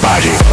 body.